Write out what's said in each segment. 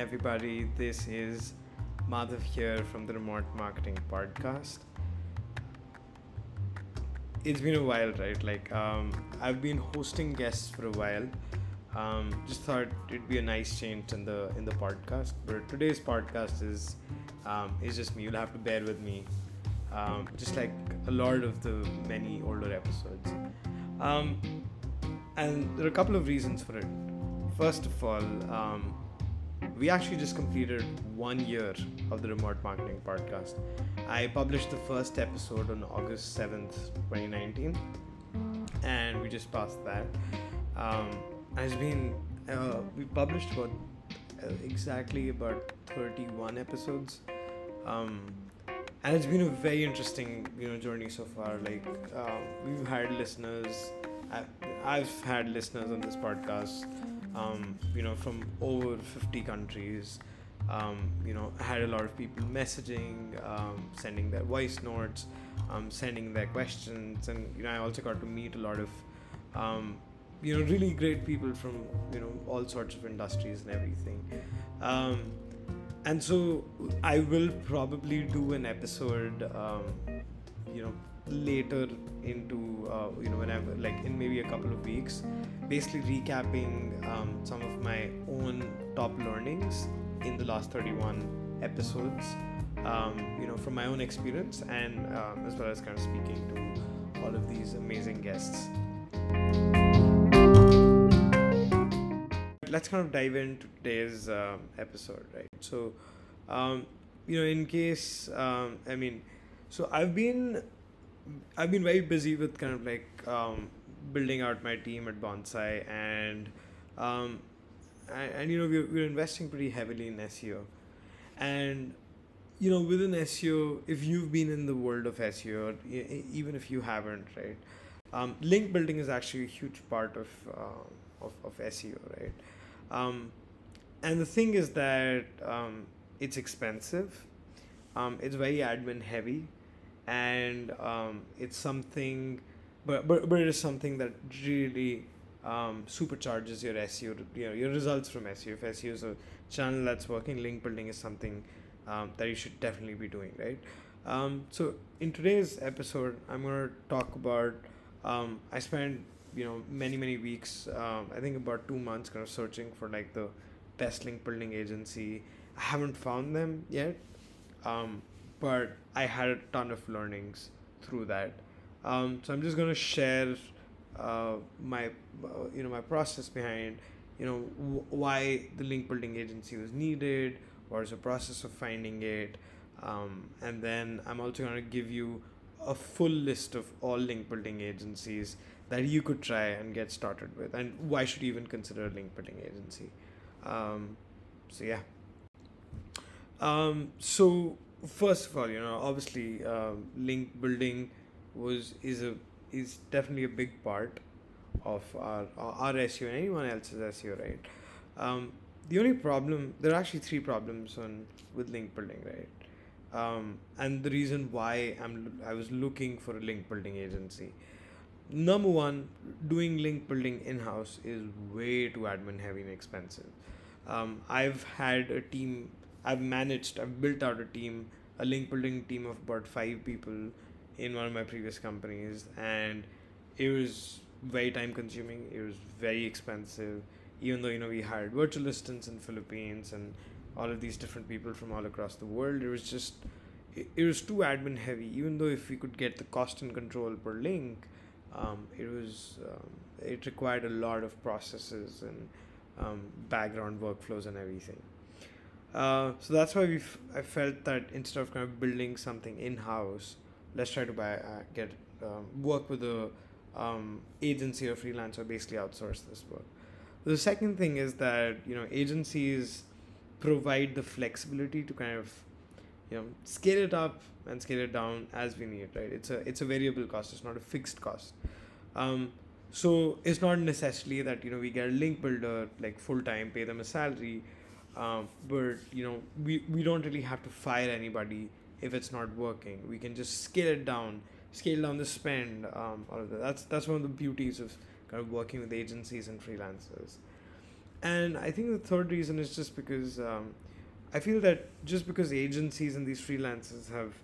everybody. This is Madhav here from the Remote Marketing Podcast. It's been a while, right? Like, um, I've been hosting guests for a while. Um, just thought it'd be a nice change in the in the podcast. But today's podcast is um, is just me. You'll have to bear with me, um, just like a lot of the many older episodes. Um, and there are a couple of reasons for it. First of all, um, we actually just completed one year of the Remote Marketing Podcast. I published the first episode on August 7th, 2019, and we just passed that. Um, it's been, uh, we published about uh, exactly about 31 episodes. Um, and it's been a very interesting, you know, journey so far. Like, uh, we've had listeners, I've, I've had listeners on this podcast um, you know, from over 50 countries. Um, you know, I had a lot of people messaging, um, sending their voice notes, um, sending their questions, and you know, I also got to meet a lot of, um, you know, really great people from you know all sorts of industries and everything. Um, and so I will probably do an episode, you know, later into uh, you know whenever like in maybe a couple of weeks basically recapping um, some of my own top learnings in the last 31 episodes um, you know from my own experience and um, as well as kind of speaking to all of these amazing guests. Let's kind of dive into today's uh, episode right? So um, you know in case um, i mean so i've been I've been very busy with kind of like um, building out my team at Bonsai, and um, and, and, you know we're, we're investing pretty heavily in SEO, and you know within SEO, if you've been in the world of SEO, even if you haven't, right, um, link building is actually a huge part of uh, of, of SEO, right, um, and the thing is that um, it's expensive, um, it's very admin heavy and um, it's something, but, but but it is something that really um, supercharges your SEO, you know, your results from SEO. If SEO is a channel that's working, link building is something um, that you should definitely be doing, right? Um, so in today's episode, I'm gonna talk about. Um, I spent you know many many weeks. Um, I think about two months, kind of searching for like the best link building agency. I haven't found them yet. Um, but I had a ton of learnings through that. Um, so I'm just gonna share uh, my uh, you know my process behind you know w- why the link building agency was needed, what is the process of finding it, um, and then I'm also gonna give you a full list of all link building agencies that you could try and get started with, and why should you even consider a link building agency. Um, so yeah. Um, so first of all, you know, obviously, um, link building was is a is definitely a big part of our our SEO and anyone else's SEO, right? Um, the only problem there are actually three problems on with link building, right? Um, and the reason why I'm I was looking for a link building agency. Number one, doing link building in house is way too admin heavy and expensive. Um, I've had a team I've managed, I've built out a team, a link building team of about five people in one of my previous companies, and it was very time consuming. It was very expensive, even though you know we hired virtual assistants in Philippines and all of these different people from all across the world. It was just it, it was too admin heavy. Even though if we could get the cost and control per link, um, it was um, it required a lot of processes and um, background workflows and everything. Uh, so that's why we I felt that instead of kind of building something in house, let's try to buy uh, get um, work with a um, agency or freelancer, basically outsource this work. The second thing is that you know agencies provide the flexibility to kind of you know scale it up and scale it down as we need. Right? It's a it's a variable cost. It's not a fixed cost. Um, so it's not necessarily that you know we get a link builder like full time, pay them a salary um, but you know we, we don't really have to fire anybody if it's not working we can just scale it down scale down the spend um, all of that. that's that's one of the beauties of kind of working with agencies and freelancers and I think the third reason is just because um, I feel that just because agencies and these freelancers have,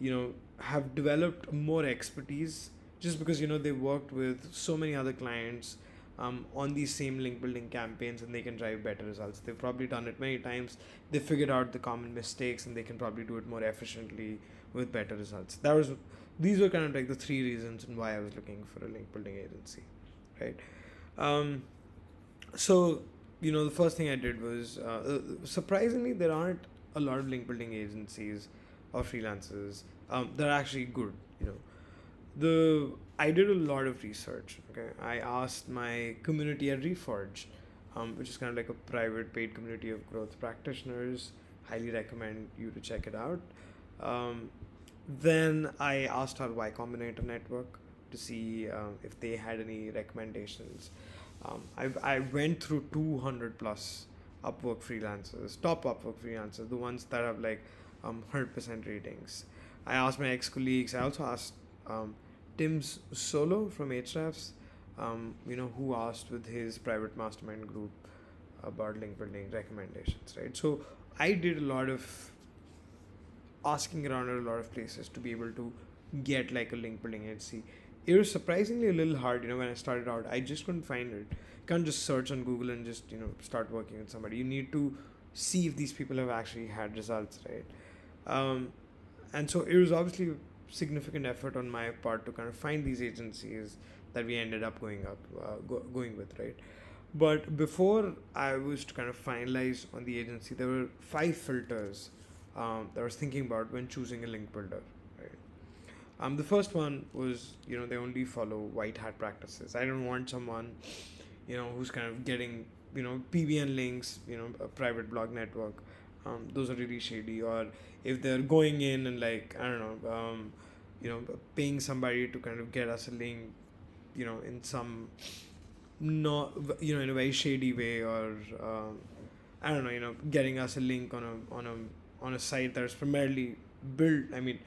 you know, have developed more expertise, just because you know they worked with so many other clients um, on these same link building campaigns and they can drive better results. They've probably done it many times. They figured out the common mistakes and they can probably do it more efficiently with better results. That was these were kind of like the three reasons and why I was looking for a link building agency, right? Um, so you know the first thing I did was uh, surprisingly there aren't a lot of link building agencies or freelancers um, that are actually good. You know, the I did a lot of research. Okay, I asked my community at Reforge, um, which is kind of like a private paid community of growth practitioners. Highly recommend you to check it out. Um, then I asked our Y Combinator network to see uh, if they had any recommendations. Um, I, I went through 200 plus Upwork freelancers, top Upwork freelancers, the ones that have like um, 100% ratings. I asked my ex colleagues, I also asked um, Tim Solo from Ahrefs, um, you know, who asked with his private mastermind group about link building recommendations, right? So I did a lot of asking around at a lot of places to be able to get like a link building agency. It was surprisingly a little hard, you know, when I started out. I just couldn't find it. You can't just search on Google and just, you know, start working with somebody. You need to see if these people have actually had results, right? Um, and so it was obviously significant effort on my part to kind of find these agencies that we ended up going up uh, go, going with, right? But before I was to kind of finalize on the agency, there were five filters um, that I was thinking about when choosing a link builder. Right? Um, the first one was you know they only follow white hat practices. I don't want someone you know who's kind of getting you know PBN links, you know a private blog network. Um, those are really shady. Or if they're going in and like I don't know, um, you know, paying somebody to kind of get us a link, you know, in some not you know in a very shady way or um, I don't know, you know, getting us a link on a on a on a site that is primarily built, I mean,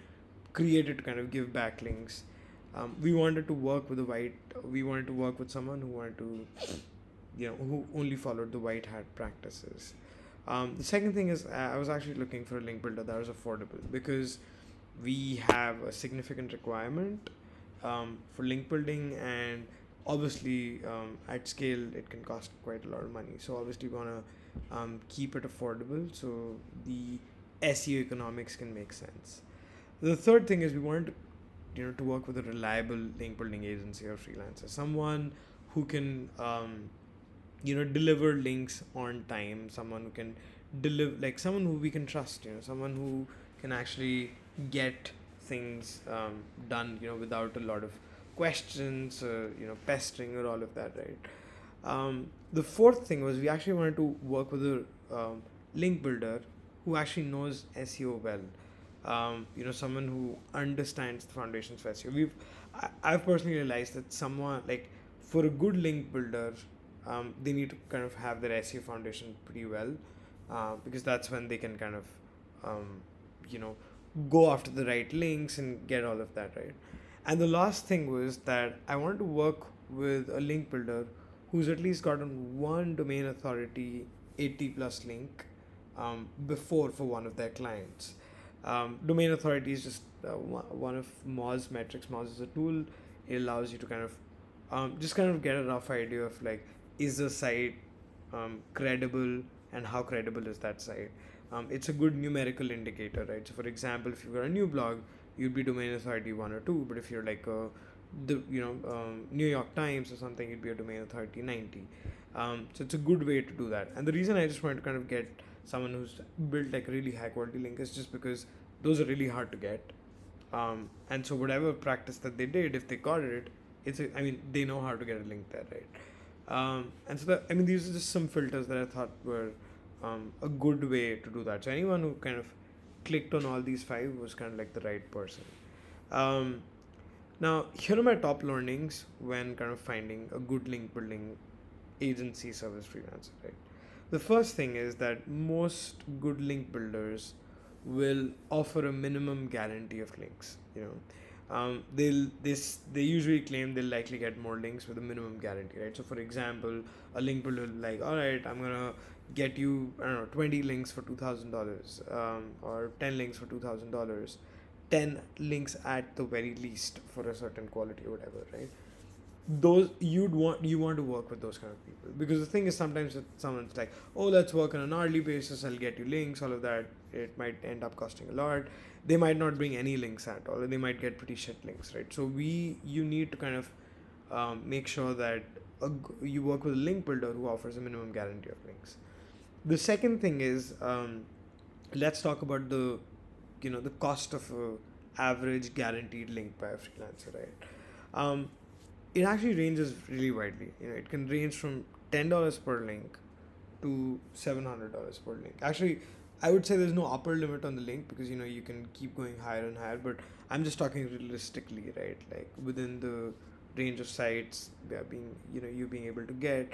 created to kind of give backlinks. Um, we wanted to work with a white, we wanted to work with someone who wanted to, you know, who only followed the white hat practices. Um, the second thing is, I was actually looking for a link builder that was affordable because we have a significant requirement um, for link building and obviously um, at scale it can cost quite a lot of money so obviously we want to um, keep it affordable so the SEO economics can make sense. The third thing is we wanted to, you know, to work with a reliable link building agency or freelancer, someone who can, um, you know, deliver links on time, someone who can deliver, like someone who we can trust, you know, someone who can actually get things um, done, you know, without a lot of questions, uh, you know, pestering or all of that, right? Um, the fourth thing was we actually wanted to work with a um, link builder who actually knows SEO well. Um, you know, someone who understands the foundations for SEO. We've, I, I've personally realized that someone like for a good link builder, um, they need to kind of have their SEO foundation pretty well, uh, because that's when they can kind of, um, you know, go after the right links and get all of that right. And the last thing was that I wanted to work with a link builder who's at least gotten one domain authority 80 plus link um, before for one of their clients. Um, domain authority is just uh, one of Moz metrics. Moz is a tool. It allows you to kind of um, just kind of get a rough idea of like is the site um, credible and how credible is that site. Um, it's a good numerical indicator, right? So, for example, if you've got a new blog, you'd be domain authority one or two. But if you're like a the you know um, New York Times or something, you'd be a domain authority ninety. Um, so it's a good way to do that. And the reason I just wanted to kind of get someone who's built like really high quality link is just because those are really hard to get. Um, and so whatever practice that they did, if they got it, it's a, I mean they know how to get a link there, right? Um, and so that, I mean these are just some filters that I thought were um, a good way to do that. So anyone who kind of clicked on all these five was kind of like the right person. Um, now here are my top learnings when kind of finding a good link building agency service freelancer, right? The first thing is that most good link builders will offer a minimum guarantee of links. You know, um, they'll this they usually claim they'll likely get more links with a minimum guarantee, right? So for example, a link builder like, all right, I'm gonna get you I don't know 20 links for two thousand um, dollars, or 10 links for two thousand dollars, 10 links at the very least for a certain quality or whatever, right? Those you'd want you want to work with those kind of people. Because the thing is sometimes someone's like oh let's work on an hourly basis i'll get you links all of that it might end up costing a lot. They might not bring any links at all they might get pretty shit links right? So we you need to kind of um, make sure that a, you work with a link builder who offers a minimum guarantee of links. The second thing is um, let's talk about the you know the cost of a average guaranteed link by a freelancer right? Um, it actually ranges really widely. You know, it can range from ten dollars per link to seven hundred dollars per link. Actually, I would say there's no upper limit on the link because you know you can keep going higher and higher. But I'm just talking realistically, right? Like within the range of sites being you know you being able to get.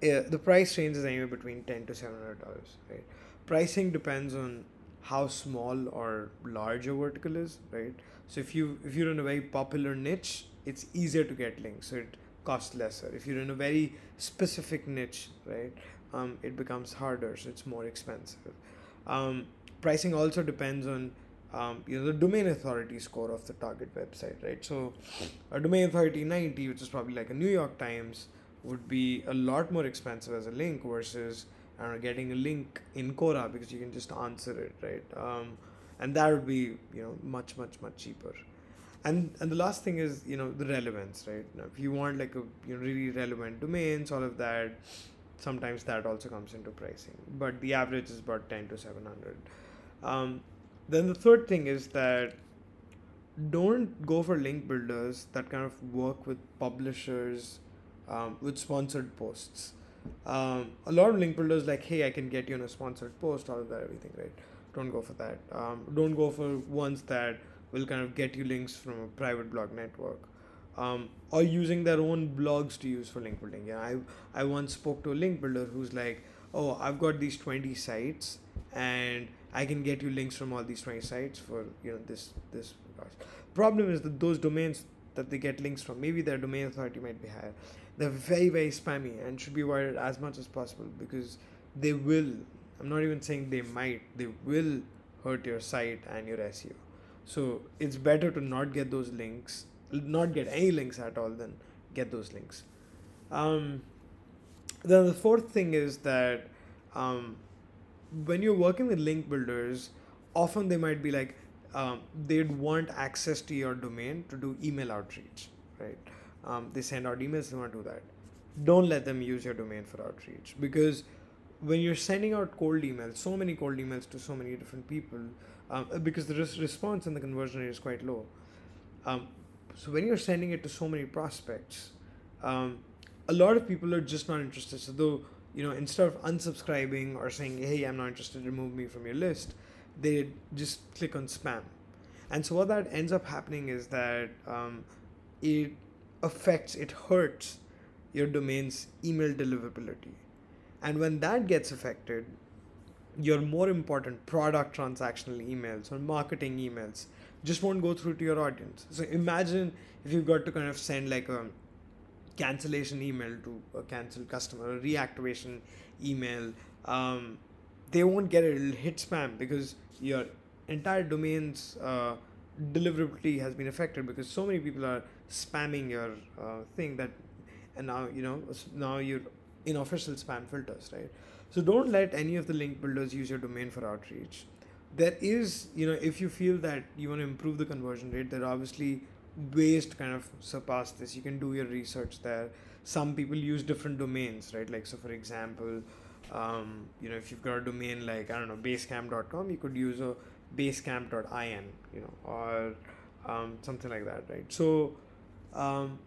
Uh, the price range is anywhere between ten to seven hundred dollars, right? Pricing depends on how small or large your vertical is, right? So if you if you're in a very popular niche, it's easier to get links so it costs lesser. If you're in a very specific niche right um, it becomes harder so it's more expensive. Um, pricing also depends on um, you know the domain authority score of the target website right? So a domain authority 90 which is probably like a new york times would be a lot more expensive as a link versus I getting a link in Quora because you can just answer it, right? Um, and that would be you know much much much cheaper and and the last thing is you know the relevance right? Now, if you want like a you know really relevant domains all of that sometimes that also comes into pricing. But the average is about 10 to 700 um, then the third thing is that don't go for link builders that kind of work with publishers um, with sponsored posts. Um, a lot of link builders like hey i can get you on a sponsored post all of that everything right? Don't go for that. Um, don't go for ones that will kind of get you links from a private blog network. Um, or using their own blogs to use for link building. Yeah, I I once spoke to a link builder who's like, oh, I've got these twenty sites, and I can get you links from all these twenty sites for you know this this. Problem is that those domains that they get links from, maybe their domain authority might be higher. They're very very spammy and should be avoided as much as possible because they will. I'm not even saying they might. They will hurt your site and your SEO. So it's better to not get those links, not get any links at all, than get those links. Um, then the fourth thing is that um, when you're working with link builders, often they might be like um, they'd want access to your domain to do email outreach, right? Um, they send out emails, they want to do that. Don't let them use your domain for outreach because when you're sending out cold emails, so many cold emails to so many different people, um, because the res- response and the conversion rate is quite low. Um, so when you're sending it to so many prospects, um, a lot of people are just not interested. So though you know, instead of unsubscribing or saying, "Hey, I'm not interested, remove me from your list," they just click on spam. And so what that ends up happening is that um, it affects, it hurts your domain's email deliverability. And when that gets affected, your more important product transactional emails or marketing emails just won't go through to your audience. So imagine if you've got to kind of send like a cancellation email to a cancelled customer, a reactivation email. Um, they won't get it. It'll hit spam because your entire domain's uh, deliverability has been affected because so many people are spamming your uh, thing that, and now you know now you're in official spam filters, right? So don't let any of the link builders use your domain for outreach. There is, you know, if you feel that you want to improve the conversion rate, there are obviously ways to kind of surpass this. You can do your research there. Some people use different domains, right? Like, so for example, um, you know, if you've got a domain like, I don't know, basecamp.com, you could use a basecamp.in, you know, or um, something like that, right? So um,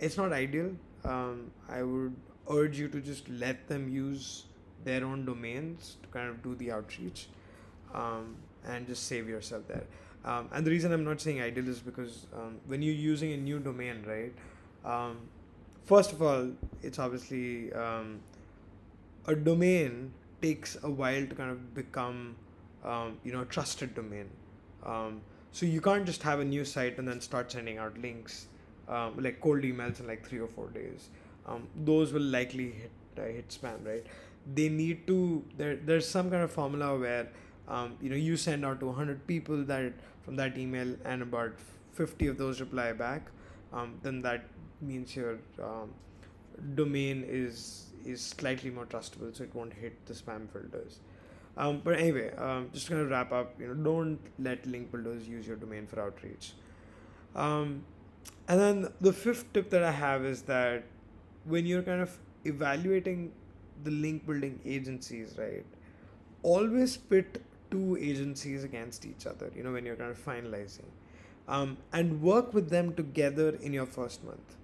it's not ideal. Um, I would urge you to just let them use their own domains to kind of do the outreach um, and just save yourself there. Um, and the reason I'm not saying ideal is because um, when you're using a new domain, right? Um, first of all, it's obviously um, a domain takes a while to kind of become, um, you know, a trusted domain. So you can't just have a new site and then start sending out links, like cold emails in like three or four days. Um, those will likely hit uh, hit spam, right? They need to there. There's some kind of formula where um, you know you send out to 100 people that from that email and about 50 of those reply back. Um, then that means your um, domain is is slightly more trustable, so it won't hit the spam filters. Um, but anyway, um, just gonna wrap up. You know, don't let link builders use your domain for outreach. Um, and then the fifth tip that I have is that when you're kind of evaluating the link building agencies, right, always pit two agencies against each other. You know, when you're kind of finalizing, um, and work with them together in your first month.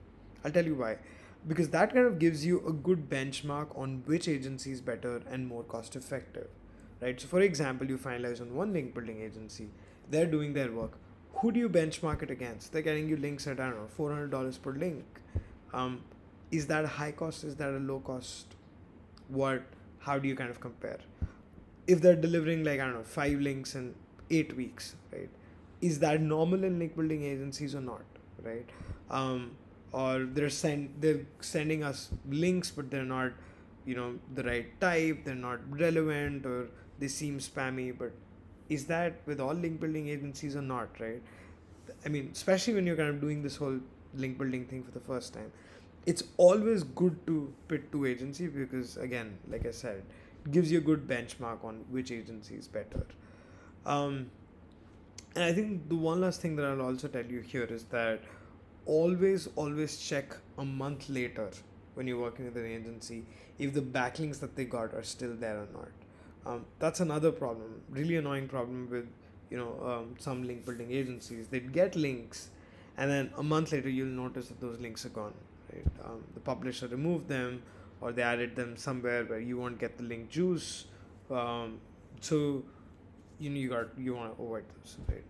I'll tell you why because that kind of gives you a good benchmark on which agency is better and more cost effective right so for example you finalize on one link building agency they're doing their work who do you benchmark it against they're getting you links at i don't know $400 per link um, is that a high cost is that a low cost? What how do you kind of compare? If they're delivering like i don't know five links in eight weeks right? Is that normal in link building agencies or not right? Um, or they're send they're sending us links but they're not you know the right type they're not relevant or they seem spammy but is that with all link building agencies or not right? I mean especially when you're kind of doing this whole link building thing for the first time it's always good to pit two agencies because again like i said it gives you a good benchmark on which agency is better. Um, and i think the one last thing that i'll also tell you here is that always always check a month later when you're working with an agency if the backlinks that they got are still there or not. Um, that's another problem really annoying problem with you know um, some link building agencies. They'd get links and then a month later you'll notice that those links are gone right um, the publisher removed them or they added them somewhere where you won't get the link juice um, so you know you got you want to avoid those right?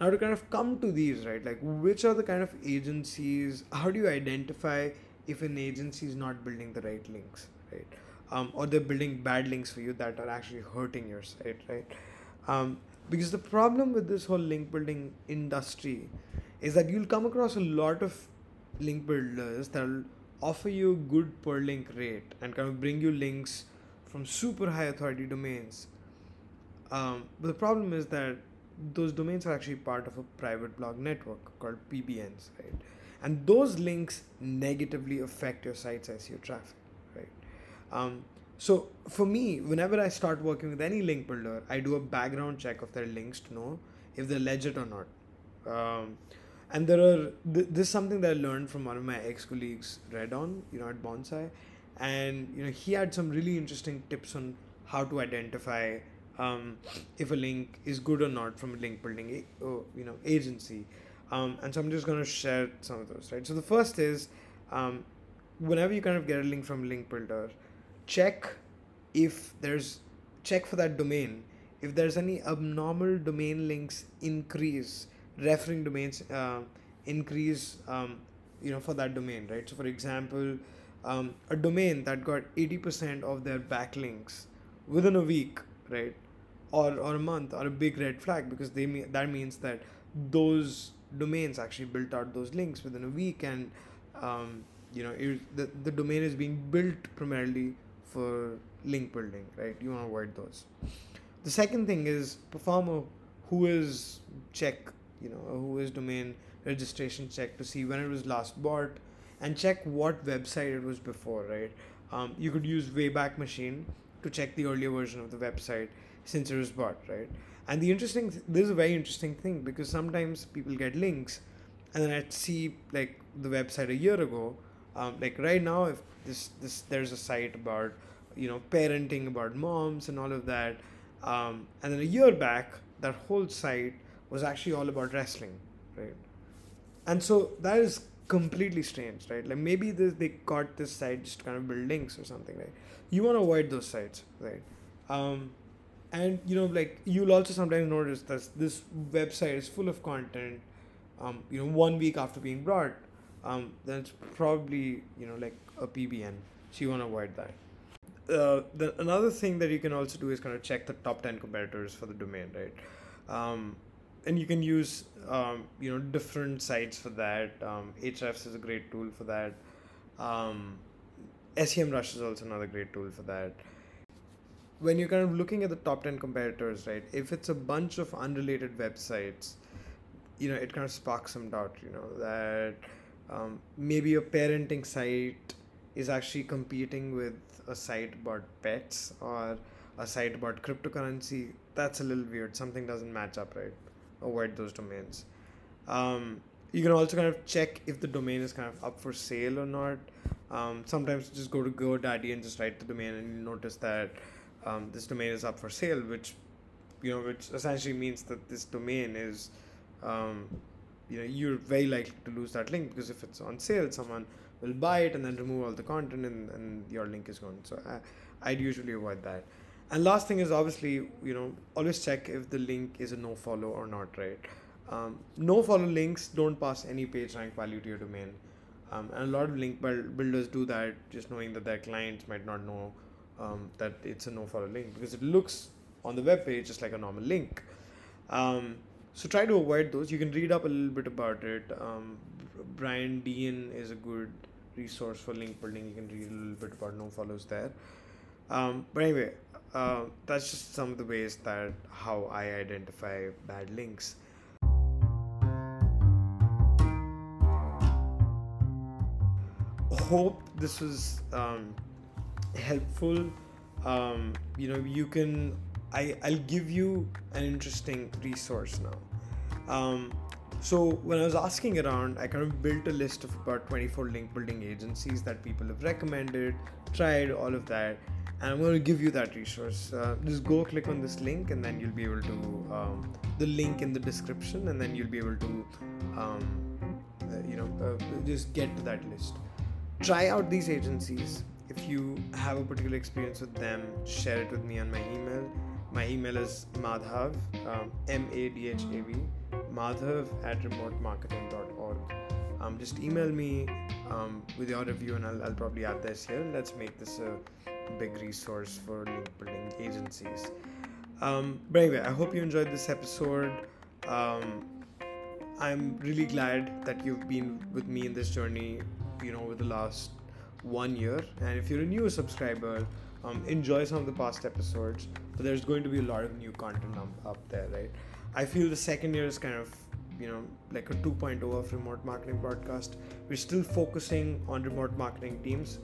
Now to kind of come to these right like which are the kind of agencies how do you identify if an agency is not building the right links right? Um, or they're building bad links for you that are actually hurting your site right? Um, because the problem with this whole link building industry is that you'll come across a lot of link builders that'll offer you good per link rate and kind of bring you links from super high authority domains um, but the problem is that those domains are actually part of a private blog network called PBNs, right? And those links negatively affect your site's SEO traffic, right? Um, so for me, whenever I start working with any link builder, I do a background check of their links to know if they're legit or not. Um, and there are th- this is something that I learned from one of my ex colleagues, Redon, you know, at Bonsai, and you know he had some really interesting tips on how to identify um, if a link is good or not from a link building uh, you know agency. Um, and so i'm just going to share some of those right? So the first is um, whenever you kind of get a link from link builder check if there's check for that domain. If there's any abnormal domain links increase referring domains uh, increase um, you know for that domain right? So for example um, a domain that got 80% of their backlinks within a week right? Or, or a month or a big red flag because they mean that means that those domains actually built out those links within a week and um, you know it, the, the domain is being built primarily for link building right? You want to avoid those. The second thing is perform a Whois check you know a Whois domain registration check to see when it was last bought and check what website it was before right um, you could use wayback machine to check the earlier version of the website since it was bought, right? And the interesting, th- this is a very interesting thing because sometimes people get links, and then I see like the website a year ago. Um, like right now, if this this there's a site about you know parenting about moms and all of that, um, and then a year back, that whole site was actually all about wrestling, right? And so that is completely strange, right? Like maybe this, they got this site just kind of buildings or something, right? You want to avoid those sites, right? Um, and you know like you'll also sometimes notice that this website is full of content um, you know one week after being brought um, then it's probably you know like a pbn so you want to avoid that uh, the, another thing that you can also do is kind of check the top 10 competitors for the domain right um, and you can use um, you know different sites for that. Um, Ahrefs is a great tool for that. Um, SEMrush is also another great tool for that. When you're kind of looking at the top 10 competitors, right, if it's a bunch of unrelated websites, you know, it kind of sparks some doubt, you know, that um, maybe a parenting site is actually competing with a site about pets or a site about cryptocurrency. That's a little weird. Something doesn't match up, right? Avoid those domains. Um, you can also kind of check if the domain is kind of up for sale or not. Um, sometimes just go to GoDaddy and just write the domain, and you notice that um, this domain is up for sale, which you know, which essentially means that this domain is, um, you know, you're very likely to lose that link because if it's on sale, someone will buy it and then remove all the content, and, and your link is gone. So I, I'd usually avoid that. And last thing is obviously, you know, always check if the link is a no follow or not, right? Um, no follow links don't pass any page rank value to your domain. Um, and a lot of link builders do that just knowing that their clients might not know um, that it's a no follow link because it looks on the web page just like a normal link. Um, so try to avoid those. You can read up a little bit about it. Um, Brian Dean is a good resource for link building. You can read a little bit about no follows there. Um, but anyway, uh, that's just some of the ways that how I identify bad links. hope this was um, helpful. Um, you know, you can. I I'll give you an interesting resource now. Um, so when I was asking around, I kind of built a list of about 24 link building agencies that people have recommended, tried all of that, and I'm going to give you that resource. Uh, just go click on this link, and then you'll be able to um, the link in the description, and then you'll be able to, um, uh, you know, uh, just get to that list try out these agencies. If you have a particular experience with them, share it with me on my email. My email is madhav, um, M A D H A V, madhav at remotemarketing.org. Um, just email me um, with your review and I'll, I'll probably add this here. Let's make this a big resource for link building agencies. Um, but anyway, I hope you enjoyed this episode. Um, I'm really glad that you've been with me in this journey you know over the last one year and if you're a new subscriber um, enjoy some of the past episodes but there's going to be a lot of new content up there right i feel the second year is kind of you know like a 2.0 of remote marketing broadcast we're still focusing on remote marketing teams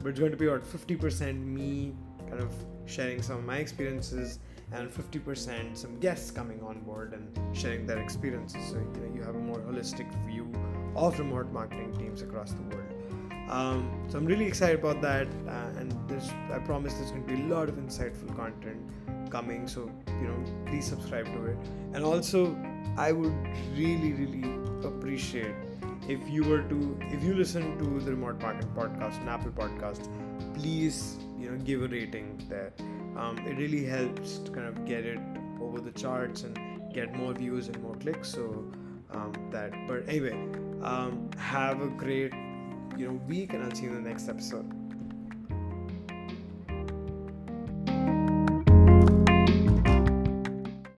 but it's going to be about 50% me kind of sharing some of my experiences and 50% some guests coming on board and sharing their experiences so you know you have a more holistic view of remote marketing teams across the world. Um, so I'm really excited about that, uh, and there's, I promise there's going to be a lot of insightful content coming. So you know, please subscribe to it. And also, I would really, really appreciate if you were to, if you listen to the Remote Market podcast and Apple Podcast, please you know give a rating there. Um, it really helps to kind of get it over the charts and get more views and more clicks. So um, that. But anyway, um, have a great you know week, and I'll see you in the next episode.